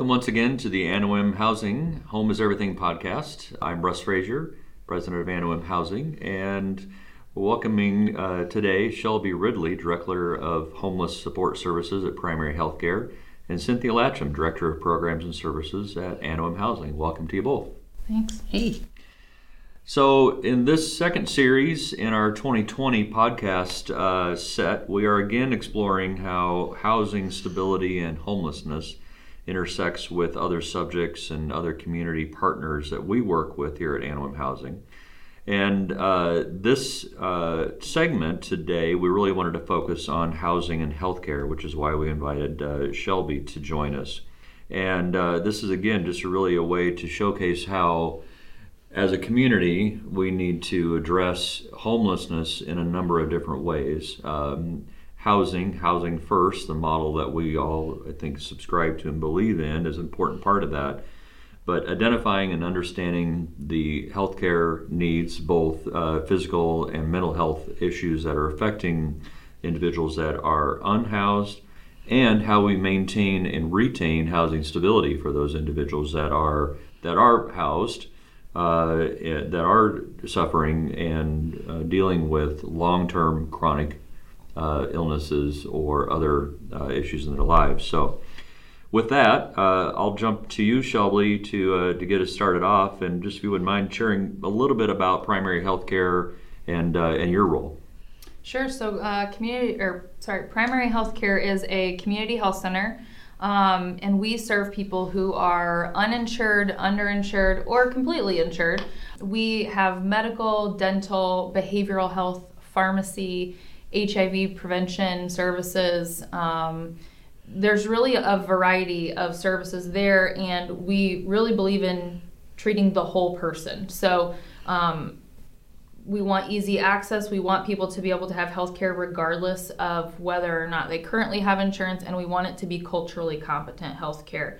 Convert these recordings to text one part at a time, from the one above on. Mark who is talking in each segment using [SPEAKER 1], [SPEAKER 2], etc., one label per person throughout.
[SPEAKER 1] welcome once again to the Anawim Housing Home is Everything podcast. I'm Russ Frazier, president of Anawim Housing, and welcoming uh, today Shelby Ridley, director of homeless support services at Primary Healthcare, and Cynthia Latcham, director of programs and services at Anawim Housing. Welcome to you both.
[SPEAKER 2] Thanks.
[SPEAKER 3] Hey.
[SPEAKER 1] So, in this second series in our 2020 podcast uh, set, we are again exploring how housing stability and homelessness intersects with other subjects and other community partners that we work with here at Anawim Housing. And uh, this uh, segment today, we really wanted to focus on housing and healthcare, which is why we invited uh, Shelby to join us. And uh, this is, again, just really a way to showcase how as a community, we need to address homelessness in a number of different ways. Um, housing, housing first, the model that we all, I think, subscribe to and believe in, is an important part of that. But identifying and understanding the healthcare needs, both uh, physical and mental health issues that are affecting individuals that are unhoused, and how we maintain and retain housing stability for those individuals that are that are housed uh, eh, that are suffering and uh, dealing with long term chronic uh, illnesses or other uh, issues in their lives. So, with that, uh, I'll jump to you, Shelby, to, uh, to get us started off. And just if you wouldn't mind sharing a little bit about primary health care and, and your role.
[SPEAKER 2] Sure. So, community, or sorry, primary health care is a community health center um, and we serve people who are uninsured, underinsured, or completely insured. We have medical, dental, behavioral health, pharmacy, HIV prevention services. Um, there's really a variety of services there, and we really believe in treating the whole person. So, um, we want easy access. We want people to be able to have health care regardless of whether or not they currently have insurance, and we want it to be culturally competent health care.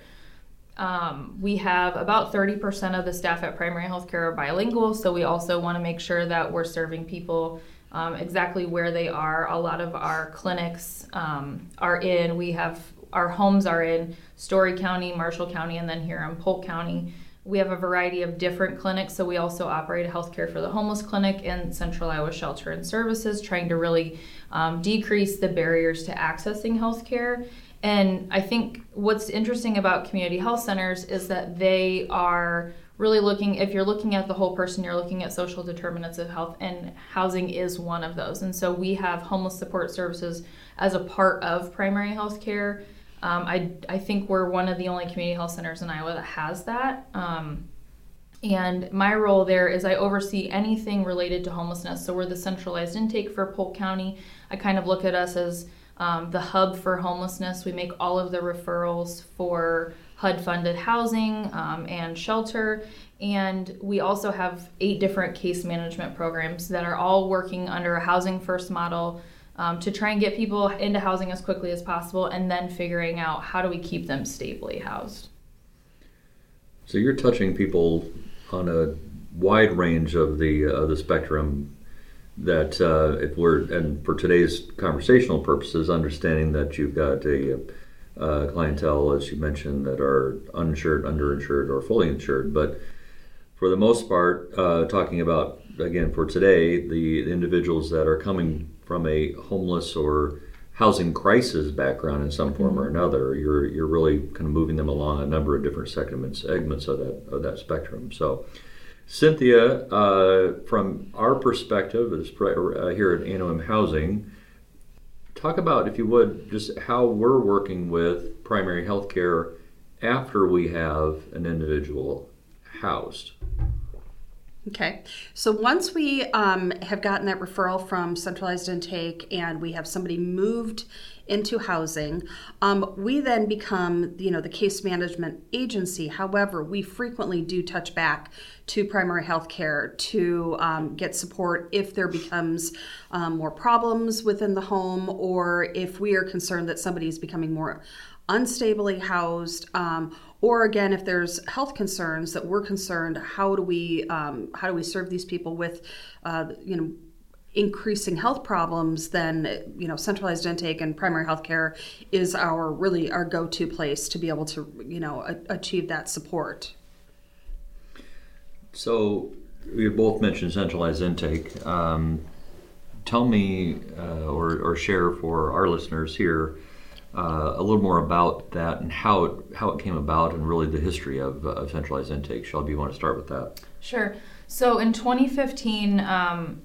[SPEAKER 2] Um, we have about 30% of the staff at primary health care are bilingual, so we also want to make sure that we're serving people um, exactly where they are. A lot of our clinics um, are in, we have our homes are in Story County, Marshall County, and then here in Polk County. We have a variety of different clinics, so we also operate a healthcare for the homeless clinic and Central Iowa Shelter and Services, trying to really um, decrease the barriers to accessing healthcare. And I think what's interesting about community health centers is that they are really looking, if you're looking at the whole person, you're looking at social determinants of health, and housing is one of those. And so we have homeless support services as a part of primary health care um, I, I think we're one of the only community health centers in Iowa that has that. Um, and my role there is I oversee anything related to homelessness. So we're the centralized intake for Polk County. I kind of look at us as um, the hub for homelessness. We make all of the referrals for HUD funded housing um, and shelter. And we also have eight different case management programs that are all working under a housing first model um, to try and get people into housing as quickly as possible and then figuring out how do we keep them stably housed.
[SPEAKER 1] So you're touching people on a wide range of the uh, the spectrum that uh, if we're and for today's conversational purposes, understanding that you've got a uh, clientele, as you mentioned, that are uninsured, underinsured, or fully insured, but for the most part, uh, talking about again for today, the, individuals that are coming from a homeless or housing crisis background in some form or mm-hmm. another, you're you're really kind of moving them along a number of different segments segments of that of that spectrum. So, Cynthia, uh, from our perspective as uh, here at Anawim Housing, talk about if you would just how we're working with primary health care after we have an individual housed.
[SPEAKER 3] Okay, so once we um, have gotten that referral from centralized intake and we have somebody moved into housing, um, we then become you know the case management agency. However, we frequently do touch back to primary health care to um, get support if there becomes um, more problems within the home or if we are concerned that somebody is becoming more unstably housed um, or again if there's health concerns that we're concerned how do we um, how do we serve these people with uh, you know increasing health problems, then you know centralized intake and primary health care is our really our go-to place to be able to you know a- achieve that support.
[SPEAKER 1] So we both mentioned centralized intake. Um, tell me uh, or, or share for our listeners here uh, a little more about that and how it how it came about and really the history of, of centralized intake. Shelby, you want to start with that?
[SPEAKER 2] Sure. So in 2015, um,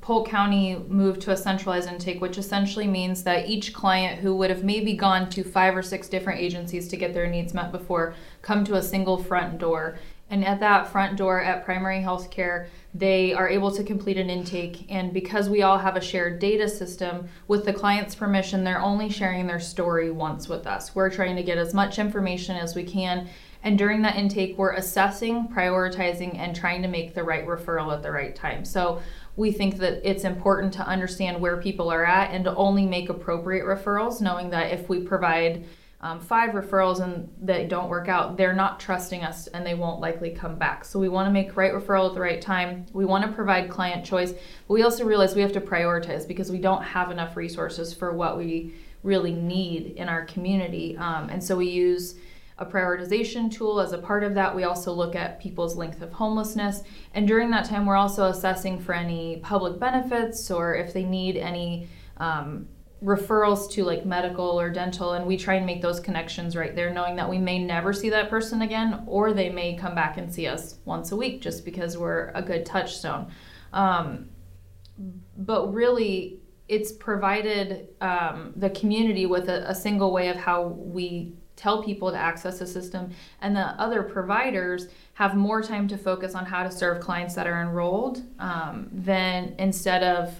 [SPEAKER 2] Polk County moved to a centralized intake, which essentially means that each client who would have maybe gone to five or six different agencies to get their needs met before come to a single front door. And at that front door at primary health care, they are able to complete an intake. And because we all have a shared data system, with the client's permission, they're only sharing their story once with us. We're trying to get as much information as we can. And during that intake, we're assessing, prioritizing, and trying to make the right referral at the right time. So we think that it's important to understand where people are at and to only make appropriate referrals, knowing that if we provide um, five referrals and they don't work out, they're not trusting us and they won't likely come back. So we want to make right referral at the right time. We want to provide client choice, but we also realize we have to prioritize because we don't have enough resources for what we really need in our community. Um, and so we use a prioritization tool as a part of that. We also look at people's length of homelessness. And during that time, we're also assessing for any public benefits or if they need any. Um, referrals to like medical or dental and we try and make those connections right there knowing that we may never see that person again or they may come back and see us once a week just because we're a good touchstone. Um, but really it's provided um, the community with a, a single way of how we tell people to access the system and the other providers have more time to focus on how to serve clients that are enrolled um, than instead of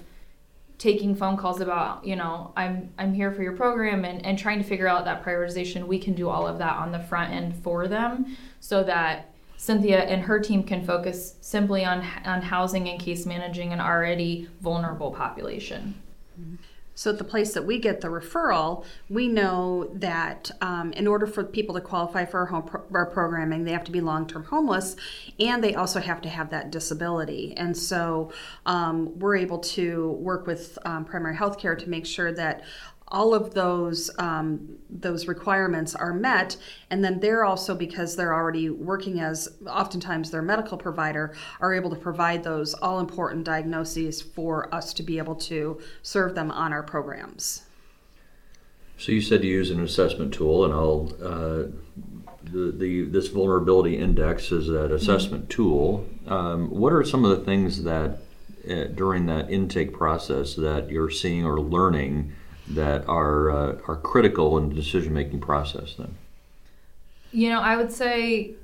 [SPEAKER 2] taking phone calls about you know i'm i'm here for your program and, and trying to figure out that prioritization we can do all of that on the front end for them so that cynthia and her team can focus simply on on housing and case managing an already vulnerable population
[SPEAKER 3] mm-hmm. So, at the place that we get the referral, we know that um, in order for people to qualify for our, home pro- our programming, they have to be long term homeless and they also have to have that disability. And so, um, we're able to work with um, primary health care to make sure that all of those um, those requirements are met. And then they're also because they're already working as oftentimes their medical provider are able to provide those all important diagnoses for us to be able to serve them on our programs.
[SPEAKER 1] So you said you use an assessment tool and i'll uh, the, the this vulnerability index is that assessment mm-hmm. tool. Um, what are some of the things that uh, during that intake process that you're seeing or learning that are uh, are critical in the decision making process then?
[SPEAKER 2] You know, I would say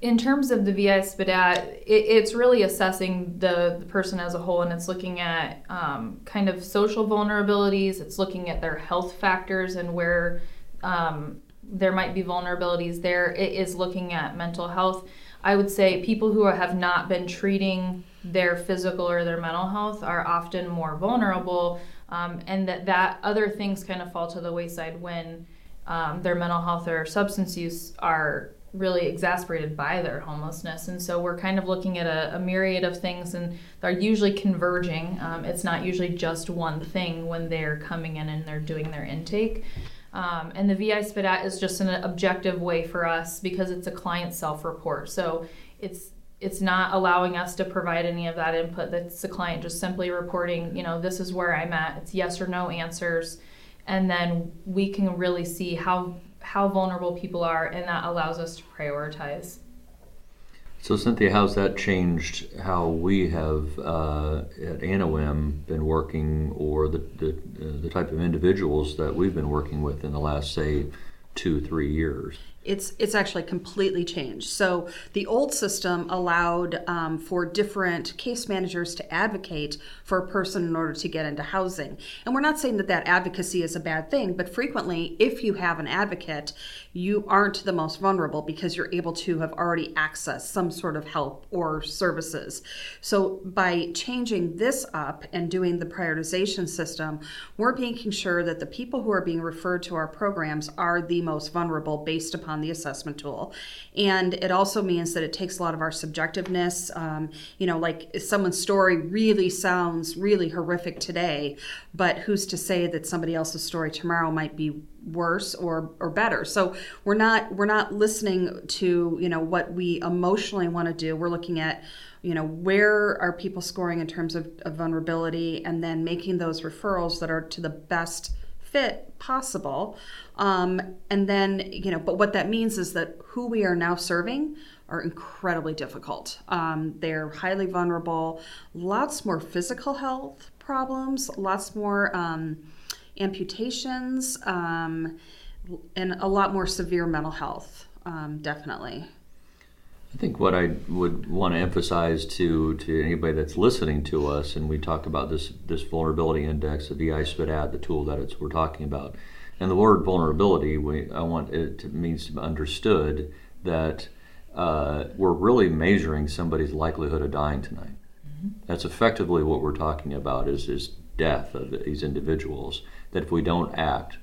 [SPEAKER 2] in terms of the VI SPDAT, it, it's really assessing the, the, person as a whole and it's looking at um, kind of social vulnerabilities, it's looking at their health factors and where um, there might be vulnerabilities there. It is looking at mental health. I would say people who have not been treating their physical or their mental health are often more vulnerable um, and that that other things kind of fall to the wayside when um, their mental health or substance use are really exasperated by their homelessness. And so we're kind of looking at a, a myriad of things and they're usually converging. Um, it's not usually just one thing when they're coming in and they're doing their intake. Um, and the vi SPDAT is just an objective way for us because it's a client self-report. So it's it's not allowing us to provide any of that input. That's the client just simply reporting, you know, this is where I'm at. It's yes or no answers. And then we can really see how how vulnerable people are and that allows us to prioritize.
[SPEAKER 1] So Cynthia, how's that changed how we have uh, at Anawim been working or the, the, uh, the type of individuals that we've been working with in the last, say, two, three years?
[SPEAKER 3] It's it's actually completely changed. So the old system allowed um, for different case managers to advocate for a person in order to get into housing. And we're not saying that that advocacy is a bad thing, but frequently, if you have an advocate, you aren't the most vulnerable because you're able to have already accessed some sort of help or services. So by changing this up and doing the prioritization system, we're making sure that the people who are being referred to our programs are the most vulnerable based upon the assessment tool. And it also means that it takes a lot of our subjectiveness. Um, you know, like someone's story really sounds really horrific today, but who's to say that somebody else's story tomorrow might be worse or or better. So we're not we're not listening to you know what we emotionally want to do. We're looking at you know where are people scoring in terms of, of vulnerability and then making those referrals that are to the best fit possible. Um, and then you know but what that means is that who we are now serving are incredibly difficult. Um, they're highly vulnerable lots more physical health problems lots more um, amputations um, and a lot more severe mental health um, definitely
[SPEAKER 1] I think what I would want to emphasize to, to anybody that's listening to us, and we talk about this this vulnerability index, the VI SPID the tool that it's we're talking about, and the word vulnerability, we I want it to, means to be understood that uh, we're really measuring somebody's likelihood of dying tonight. Mm-hmm. That's effectively what we're talking about is is death of these individuals. That if we don't act,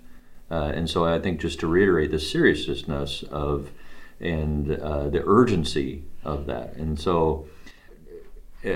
[SPEAKER 1] uh, and so I think just to reiterate the seriousness of and uh, the urgency of that. And so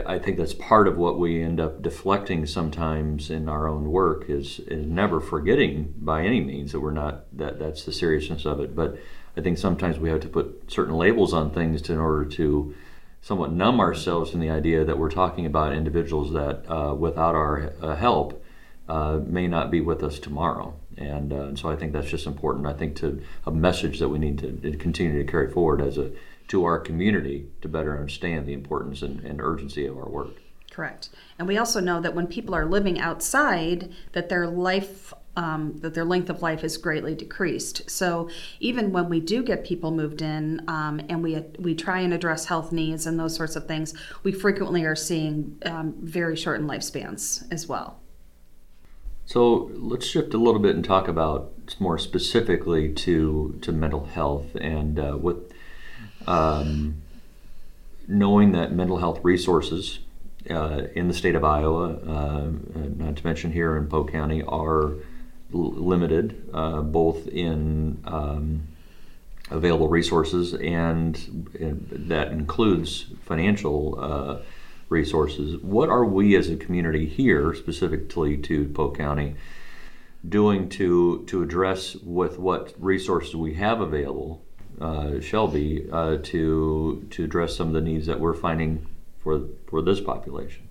[SPEAKER 1] I think that's part of what we end up deflecting sometimes in our own work is, is never forgetting by any means that we're not that that's the seriousness of it. But I think sometimes we have to put certain labels on things to, in order to somewhat numb ourselves in the idea that we're talking about individuals that uh, without our uh, help uh, may not be with us tomorrow and, uh, and so I think that's just important. I think to a message that we need to, to, continue to carry forward as a to our community to better understand the importance and, and urgency of our work.
[SPEAKER 3] Correct, and we also know that when people are living outside, that their life um, that their length of life is greatly decreased. So even when we do get people moved in um, and we we try and address health needs and those sorts of things, we frequently are seeing um, very shortened lifespans as well.
[SPEAKER 1] So let's shift a little bit and talk about more specifically to to mental health and uh, with um, knowing that mental health resources uh, in the state of Iowa, uh, not to mention here in Polk County, are limited, uh, both in um, available resources and, and, that includes financial uh, resources. What are we as a community here, specifically to Polk County, doing to to address with what resources we have available, uh, Shelby, uh, to to address some of the needs that we're finding for for this population?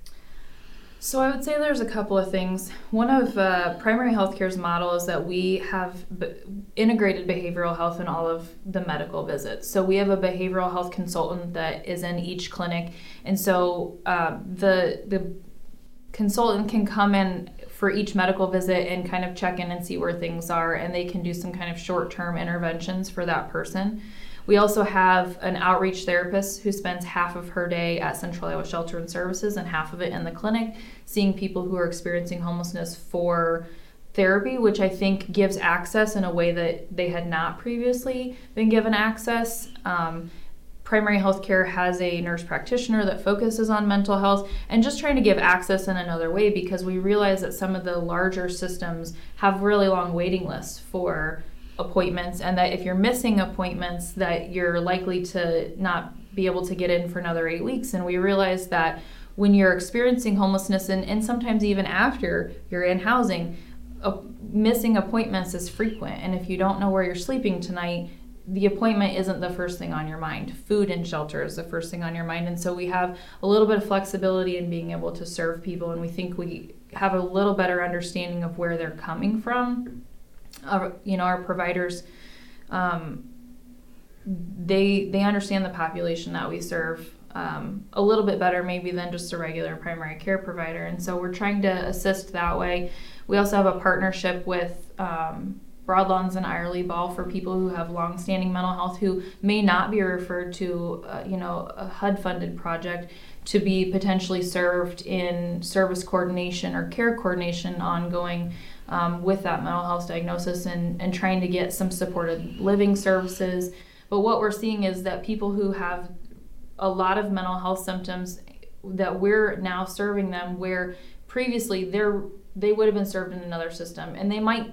[SPEAKER 2] So I would say there's a couple of things. One of uh, primary healthcare's model is that we have b- integrated behavioral health in all of the medical visits. So we have a behavioral health consultant that is in each clinic, and so uh, the the consultant can come in for each medical visit and kind of check in and see where things are, and they can do some kind of short term interventions for that person. We also have an outreach therapist who spends half of her day at Central Iowa Shelter and Services and half of it in the clinic, seeing people who are experiencing homelessness for therapy, which I think gives access in a way that they had not previously been given access. Um, primary health care has a nurse practitioner that focuses on mental health and just trying to give access in another way because we realize that some of the larger systems have really long waiting lists for appointments and that if you're missing appointments that you're likely to not be able to get in for another eight weeks. And we realize that when you're experiencing homelessness and, and sometimes even after you're in housing missing appointments is frequent. And if you don't know where you're sleeping tonight the appointment isn't the first thing on your mind. Food and shelter is the first thing on your mind. And so we have a little bit of flexibility in being able to serve people. And we think we have a little better understanding of where they're coming from uh, you know, our providers, um, they they understand the population that we serve um, a little bit better maybe than just a regular primary care provider, and so we're trying to assist that way. We also have a partnership with. Um, and Eyerly Ball for people who have long-standing mental health who may not be referred to, uh, you know, a HUD-funded project to be potentially served in service coordination or care coordination ongoing um, with that mental health diagnosis and, and trying to get some supported living services. But what we're seeing is that people who have a lot of mental health symptoms that we're now serving them where previously they're they would have been served in another system and they might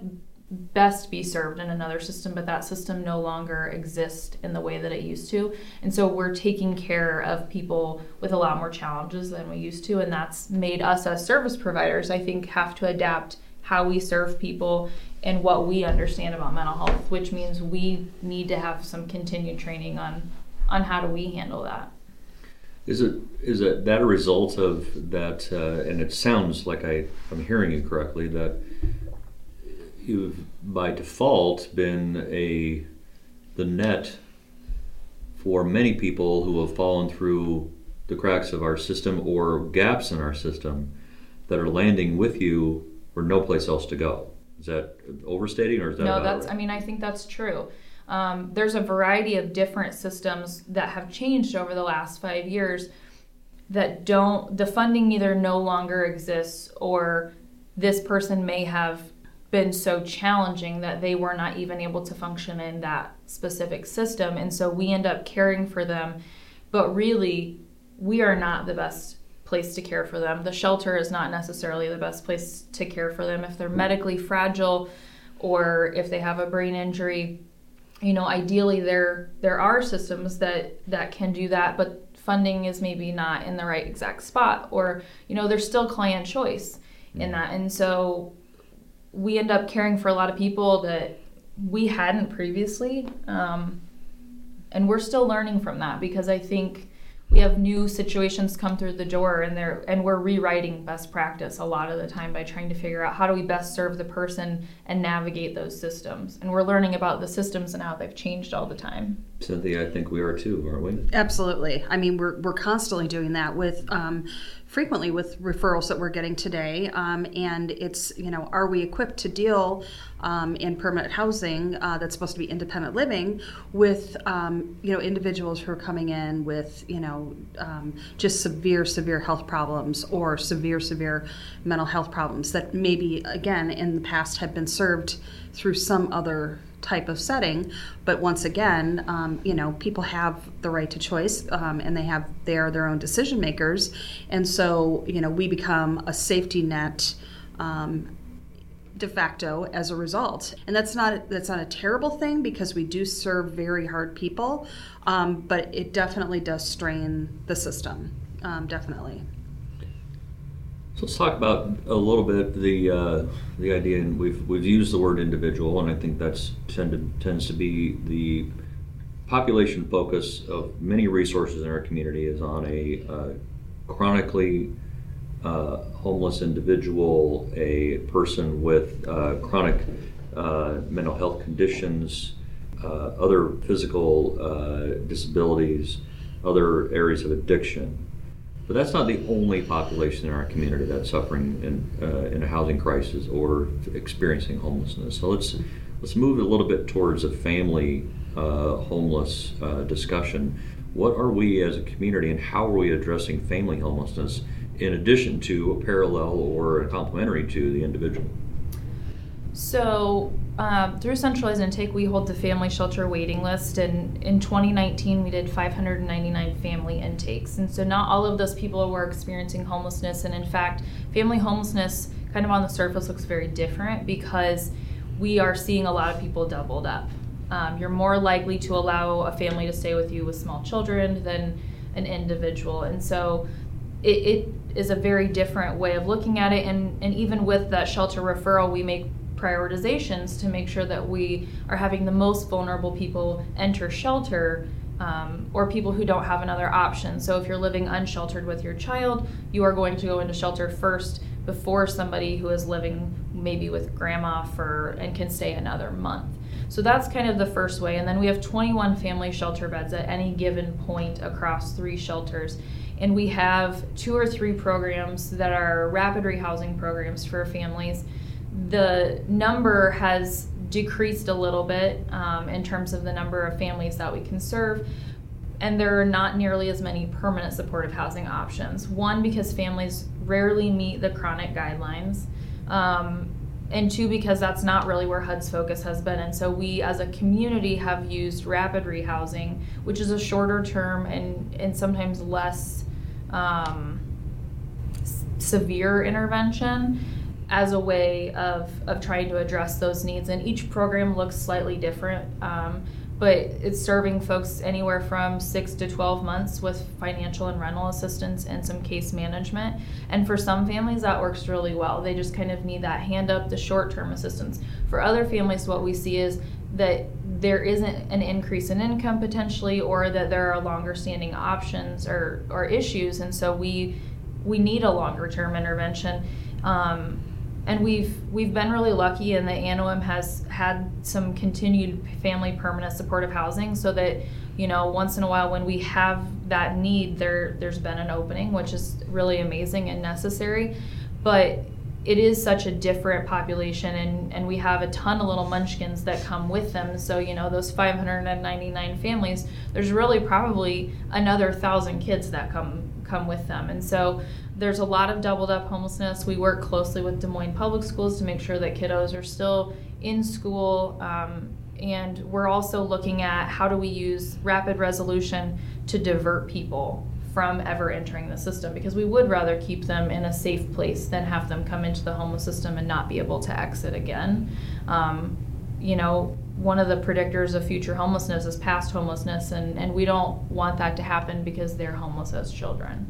[SPEAKER 2] best be served in another system, but that system no longer exists in the way that it used to. And so we're taking care of people with a lot more challenges than we used to. And that's made us as service providers, I think, have to adapt how we serve people and what we understand about mental health, which means we need to have some continued training on on how do we handle that.
[SPEAKER 1] Is it is it that a result of that? Uh, and it sounds like I, I'm hearing you correctly that you've by default been a the net for many people who have fallen through the cracks of our system or gaps in our system that are landing with you or no place else to go. Is that overstating or is that
[SPEAKER 2] no? That's
[SPEAKER 1] right?
[SPEAKER 2] I mean I think that's true. Um, there's a variety of different systems that have changed over the last five years that don't the funding either no longer exists or this person may have been so challenging that they were not even able to function in that specific system. And so we end up caring for them. But really, we are not the best place to care for them. The shelter is not necessarily the best place to care for them. If they're medically fragile or if they have a brain injury, you know, ideally there there are systems that that can do that, but funding is maybe not in the right exact spot or you know, there's still client choice in mm. that. And so we end up caring for a lot of people that we hadn't previously. Um, and we're still learning from that because I think we have new situations come through the door and they're and we're rewriting best practice a lot of the time by trying to figure out how do we best serve the person and navigate those systems. And we're learning about the systems and how they've changed all the time.
[SPEAKER 1] Cynthia i think we are too aren't we?
[SPEAKER 3] Absolutely. I mean we're, we're constantly doing that with um, frequently with referrals that we're getting today. Um, and it's, you know, are we equipped to deal um, in permanent housing uh, that's supposed to be independent living with, um, you know, individuals who are coming in with, you know, um, just severe, severe health problems or severe, severe mental health problems that maybe, again, in the past have been served through some other type of setting. But once again, um, you know, people have the right to choice, um, and they have they are their own decision makers, and so you know, we become a safety net. Um, de facto as a result. And that's not that's not a terrible thing because we do serve very hard people um, but it definitely does strain the system um, definitely.
[SPEAKER 1] So let's talk about a little bit the uh, the idea, and we've we've used the word individual, and I think that's tended tends to be the population focus of many resources in our community is on a uh, chronically uh, homeless individual, a person with uh, chronic uh, mental health conditions, uh, other physical disabilities, other areas of addiction. But that's not the only population in our community that's suffering in, uh, in a housing crisis or experiencing homelessness. So let's let's move a little bit towards a family uh, homeless uh, discussion. What are we as a community, and how are we addressing family homelessness in addition to a parallel or a complementary to the individual?
[SPEAKER 2] So, um, through centralized intake, we hold the family shelter waiting list, and in 2019, we did 599 family intakes. And so, not all of those people were experiencing homelessness, and in fact, family homelessness kind of on the surface looks very different because we are seeing a lot of people doubled up. Um, you're more likely to allow a family to stay with you with small children than an individual, and so it, it is a very different way of looking at it. And, and even with that shelter referral, we make prioritizations to make sure that we are having the most vulnerable people enter shelter um, or people who don't have another option. So if you're living unsheltered with your child, you are going to go into shelter first before somebody who is living maybe with grandma for and can stay another month. So that's kind of the first way. And then we have 21 family shelter beds at any given point across three shelters. And we have two or three programs that are rapid rehousing programs for families the number has decreased a little bit um, in terms of the number of families that we can serve. And there are not nearly as many permanent supportive housing options. One, because families rarely meet the chronic guidelines. Um, and two, because that's not really where HUD's focus has been. And so we as a community have used rapid rehousing, which is a shorter term and, and sometimes less um, severe intervention as a way of, of trying to address those needs. And each program looks slightly different, um, but it's serving folks anywhere from six to 12 months with financial and rental assistance and some case management. And for some families, that works really well. They just kind of need that hand up, the short term assistance. For other families, what we see is that there isn't an increase in income potentially or that there are longer standing options or, or issues and so we we need a longer term intervention. Um, and we've we've been really lucky in that Anawim has had some continued family permanent supportive housing so that you know once in a while when we have that need there there's been an opening which is really amazing and necessary. But it is such a different population and, and we have a ton of little munchkins that come with them so you know those 599 families there's really probably another thousand kids that come come with them and so there's a lot of doubled up homelessness. We work closely with Des Moines Public Schools to make sure that kiddos are still in school. Um, and we're also looking at how do we use rapid resolution to divert people from ever entering the system because we would rather keep them in a safe place than have them come into the homeless system and not be able to exit again. Um, you know, one of the predictors of future homelessness is past homelessness, and, and we don't want that to happen because they're homeless as children.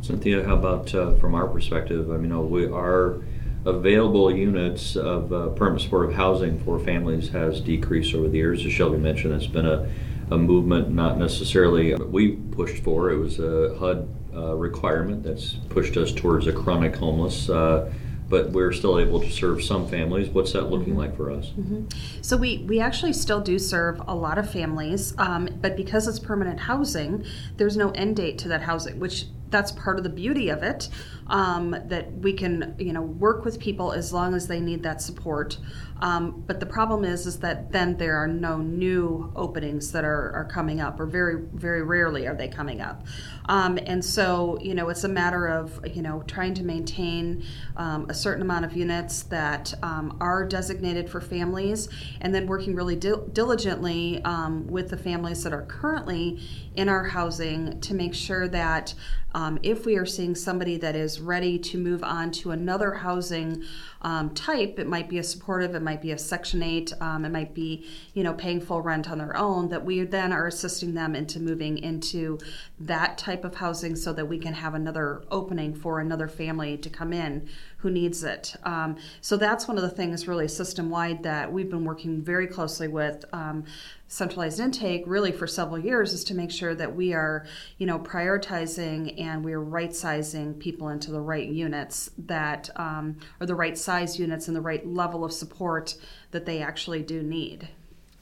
[SPEAKER 1] Cynthia, how about uh, from our perspective? I mean, uh, we, our available units of uh, permanent supportive housing for families has decreased over the years. As Shelby mentioned, it's been a, a movement not necessarily we pushed for. It was a HUD uh, requirement that's pushed us towards a chronic homeless uh, but we're still able to serve some families. What's that looking like for us?
[SPEAKER 3] Mm-hmm. So we we actually still do serve a lot of families, um, but because it's permanent housing, there's no end date to that housing, which that's part of the beauty of it um, that we can you know work with people as long as they need that support. Um, but the problem is is that then there are no new openings that are, are coming up or very very rarely are they coming up. Um, and so you know it's a matter of you know trying to maintain um, a certain amount of units that um, are designated for families and then working really dil- diligently um, with the families that are currently in our housing to make sure that um, if we are seeing somebody that is ready to move on to another housing um, type, it might be a supportive, it might be a Section 8, um, it might be, you know, paying full rent on their own, that we then are assisting them into moving into that type of housing so that we can have another opening for another family to come in who needs it. Um, so that's one of the things really system wide that we've been working very closely with um, centralized intake really for several years is to make sure that we are you know prioritizing and we're right sizing people into the right units that um, or the right size units and the right level of support that they actually do need.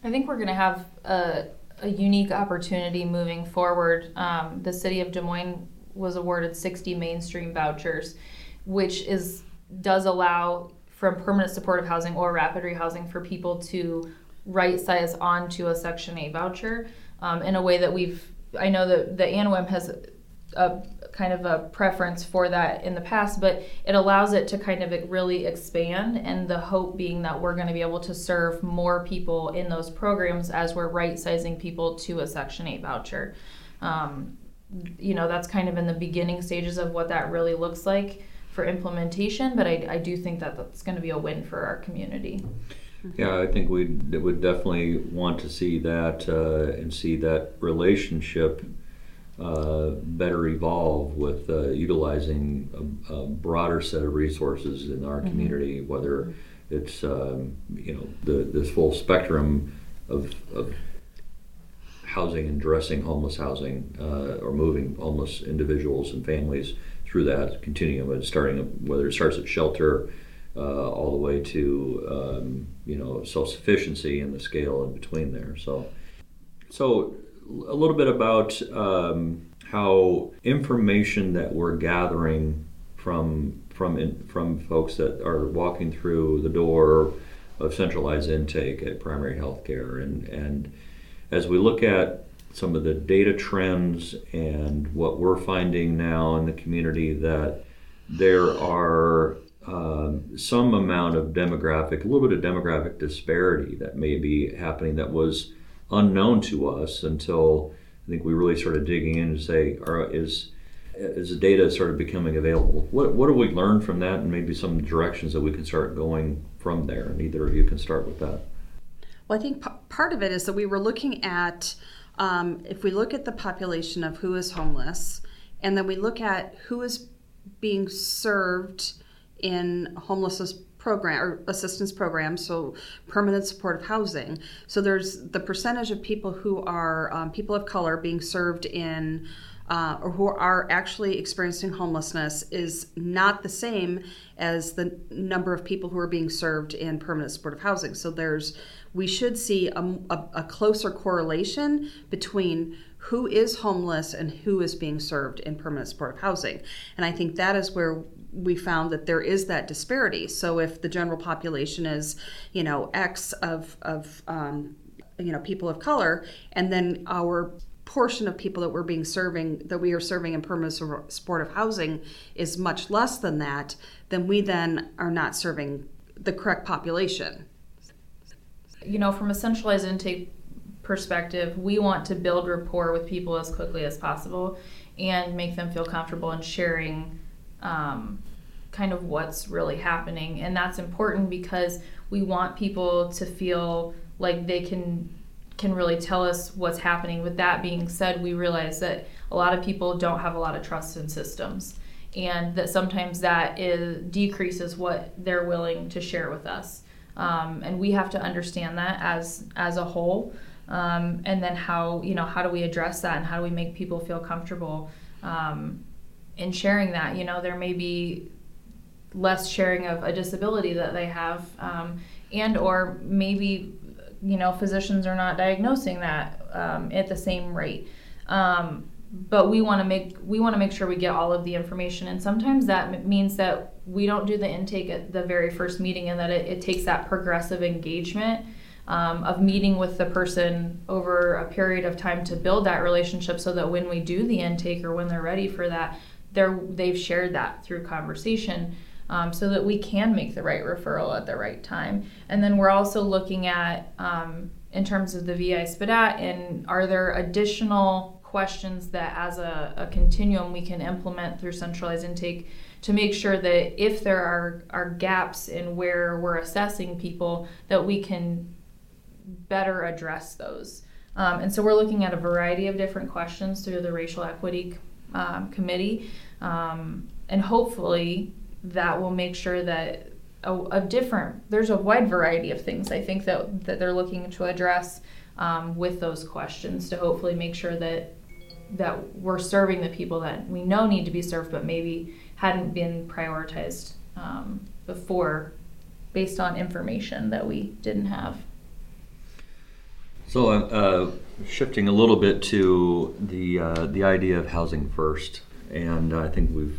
[SPEAKER 2] I think we're going to have a, a, unique opportunity moving forward. Um, the city of Des Moines was awarded 60 mainstream vouchers, which is does allow from permanent supportive housing or rapid rehousing for people to right size onto a Section 8 voucher um, in a way that we've, I know that the Anawim has a kind of a preference for that in the past, but it allows it to kind of really expand. And the hope being that we're going to be able to serve more people in those programs as we're right sizing people to a Section 8 voucher. Um, you know, that's kind of in the beginning stages of what that really looks like for implementation, but I, I do think that that's going to be a win for our community.
[SPEAKER 1] Yeah, I think we would definitely want to see that uh, and see that relationship uh, better evolve with uh, utilizing a, a, broader set of resources in our mm-hmm. community, whether it's um, you know the this full spectrum of, of housing and addressing homeless housing uh, or moving homeless individuals and families through that continuum starting whether it starts at shelter uh, all the way to um, you know self-sufficiency and the scale in between there so so a little bit about um, how information that we're gathering from from in, from folks that are walking through the door of centralized intake at primary health care and and as we look at some of the data trends and what we're finding now in the community that there are um, some amount of demographic, a little bit of demographic disparity that may be happening that was unknown to us until I think we really started digging in to say, are, is as the data started becoming available. What what do we learn from that, and maybe some directions that we can start going from there? And either of you can start with that.
[SPEAKER 3] Well, I think p- part of it is that we were looking at um, if we look at the population of who is homeless, and then we look at who is being served in homelessness program or assistance programs, so permanent supportive housing. So there's the percentage of people who are um, people of color being served in. Uh, or who are actually experiencing homelessness is not the same as the number of people who are being served in permanent supportive housing. So there's, we should see a, a, a closer correlation between who is homeless and who is being served in permanent supportive housing. And I think that is where we found that there is that disparity. So if the general population is, you know, X of of um, you know people of color, and then our portion of people that we're being serving that we are serving in permanent supportive housing is much less than that, then we then are not serving the correct population.
[SPEAKER 2] You know, from a centralized intake perspective, we want to build rapport with people as quickly as possible and make them feel comfortable in sharing um, kind of what's really happening. And that's important because we want people to feel like they can can really tell us what's happening. With that being said, we realize that a lot of people don't have a lot of trust in systems and that sometimes that is decreases what they're willing to share with us. Um, and we have to understand that as as a whole. Um, and then how you know how do we address that and how do we make people feel comfortable um, in sharing that. You know, there may be less sharing of a disability that they have, um, and or maybe you know physicians are not diagnosing that um, at the same rate. Um, but we want to make we want to make sure we get all of the information, and sometimes that means that we don't do the intake at the very first meeting, and that it, it takes that progressive engagement. Um, of meeting with the person over a period of time to build that relationship so that when we do the intake or when they're ready for that, they're they've shared that through conversation um, so that we can make the right referral at the right time. And then we're also looking at um, in terms of the vi SPDAT and are there additional questions that as a, a continuum we can implement through centralized intake to make sure that if there are, are gaps in where we're assessing people that we can better address those. Um, and so we're looking at a variety of different questions through the racial equity um, committee. Um, and hopefully that will make sure that a, a, different there's a wide variety of things i think that, that they're looking to address um, with those questions to hopefully make sure that that we're serving the people that we know need to be served but maybe hadn't been prioritized um, before based on information that we didn't have.
[SPEAKER 1] So uh, shifting a little bit to the uh, the idea of housing first and I think we've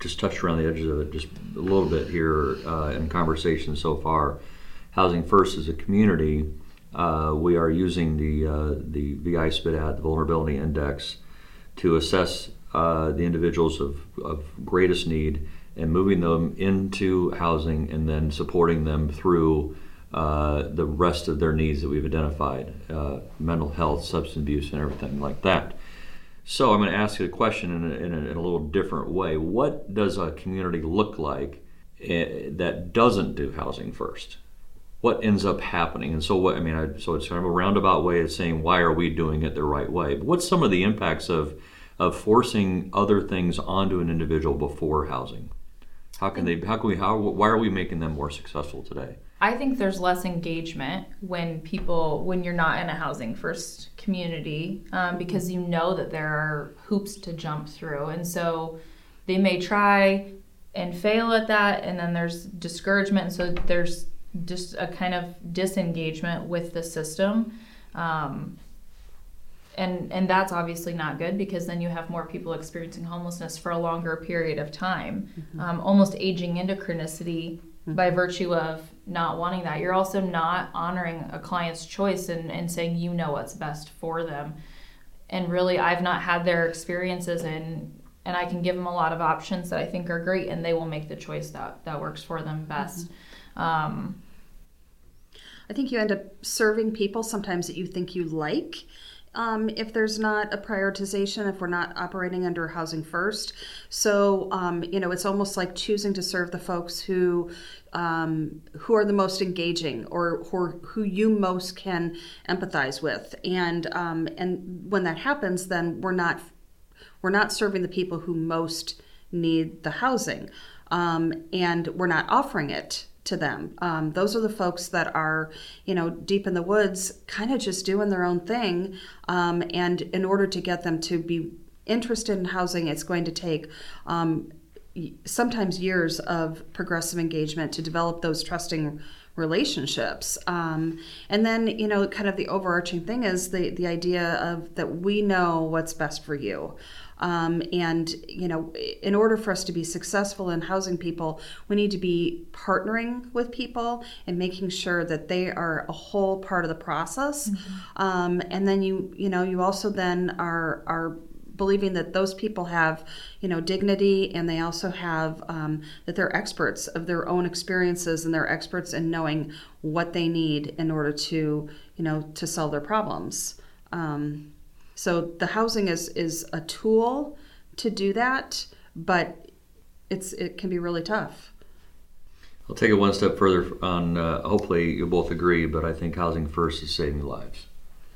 [SPEAKER 1] just touched around the edges of it just a little bit here uh, in conversation so far. Housing First is a community. Uh, we are using the uh, the VI SPDAT, the Vulnerability Index, to assess uh, the individuals of, of greatest need and moving them into housing and then supporting them through uh, the rest of their needs that we've identified uh, mental health, substance abuse, and everything like that. So I'm going to ask you a question in a, in a, in a little different way. What does a community look like eh, that doesn't do housing first? What ends up happening? And so what I mean, I, so it's kind of a roundabout way of saying why are we doing it the right way? But what's some of the impacts of of forcing other things onto an individual before housing? How can they? How can we? How? Why are we making them more successful today?
[SPEAKER 2] I think there's less engagement when people when you're not in a housing first community um, because you know that there are hoops to jump through, and so they may try and fail at that, and then there's discouragement. So there's just a kind of disengagement with the system. Um, and and that's obviously not good because then you have more people experiencing homelessness for a longer period of time, mm-hmm. um, almost aging into chronicity mm-hmm. by virtue of not wanting that. You're also not honoring a client's choice and, and saying you know what's best for them. And really, I've not had their experiences and and I can give them a lot of options that I think are great, and they will make the choice that that works for them best. Mm-hmm. Um,
[SPEAKER 3] I think you end up serving people sometimes that you think you like, um, if there's not a prioritization, if we're not operating under housing first. So, um, you know, it's almost like choosing to serve the folks who um, who are the most engaging or who, who you most can empathize with. And um, and when that happens, then we're not we're not serving the people who most need the housing, um, and we're not offering it to them. Um, those are the folks that are, you know, deep in the woods, kind of just doing their own thing. Um, and in order to get them to be interested in housing, it's going to take um, sometimes years of progressive engagement to develop those trusting relationships. Um, and then, you know, kind of the overarching thing is the, the idea of that we know what's best for you. Um, and, you know, in order for us to be successful in housing people, we need to be partnering with people and making sure that they are a whole part of the process. Mm-hmm. Um, and then you, you know, you also then are, are believing that those people have you know dignity and they also have um, that they're experts of their own experiences and they're experts in knowing what they need in order to you know to solve their problems um, so the housing is is a tool to do that, but it's it can be really tough.
[SPEAKER 1] I'll take it one step further on. Uh, hopefully, you'll both agree, but I think housing first is saving lives.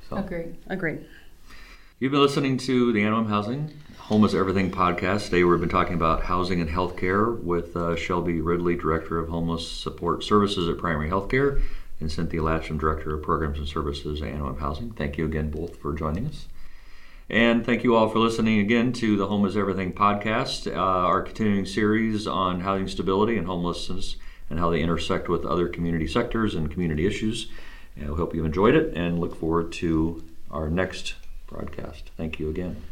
[SPEAKER 2] So. Agreed.
[SPEAKER 3] Agreed.
[SPEAKER 1] You've been listening to the Anawim Housing Home is Everything podcast. Today we've been talking about housing and healthcare with uh, Shelby Ridley, Director of Homeless Support Services at Primary Healthcare, and Cynthia Latcham, Director of Programs and Services at Anawim Housing. Thank you again both for joining us. And thank you all for listening again to the Home is Everything podcast, uh, our continuing series on housing stability and homelessness and how they intersect with other community sectors and community issues. And we hope you've enjoyed it and look forward to our next broadcast. Thank you again.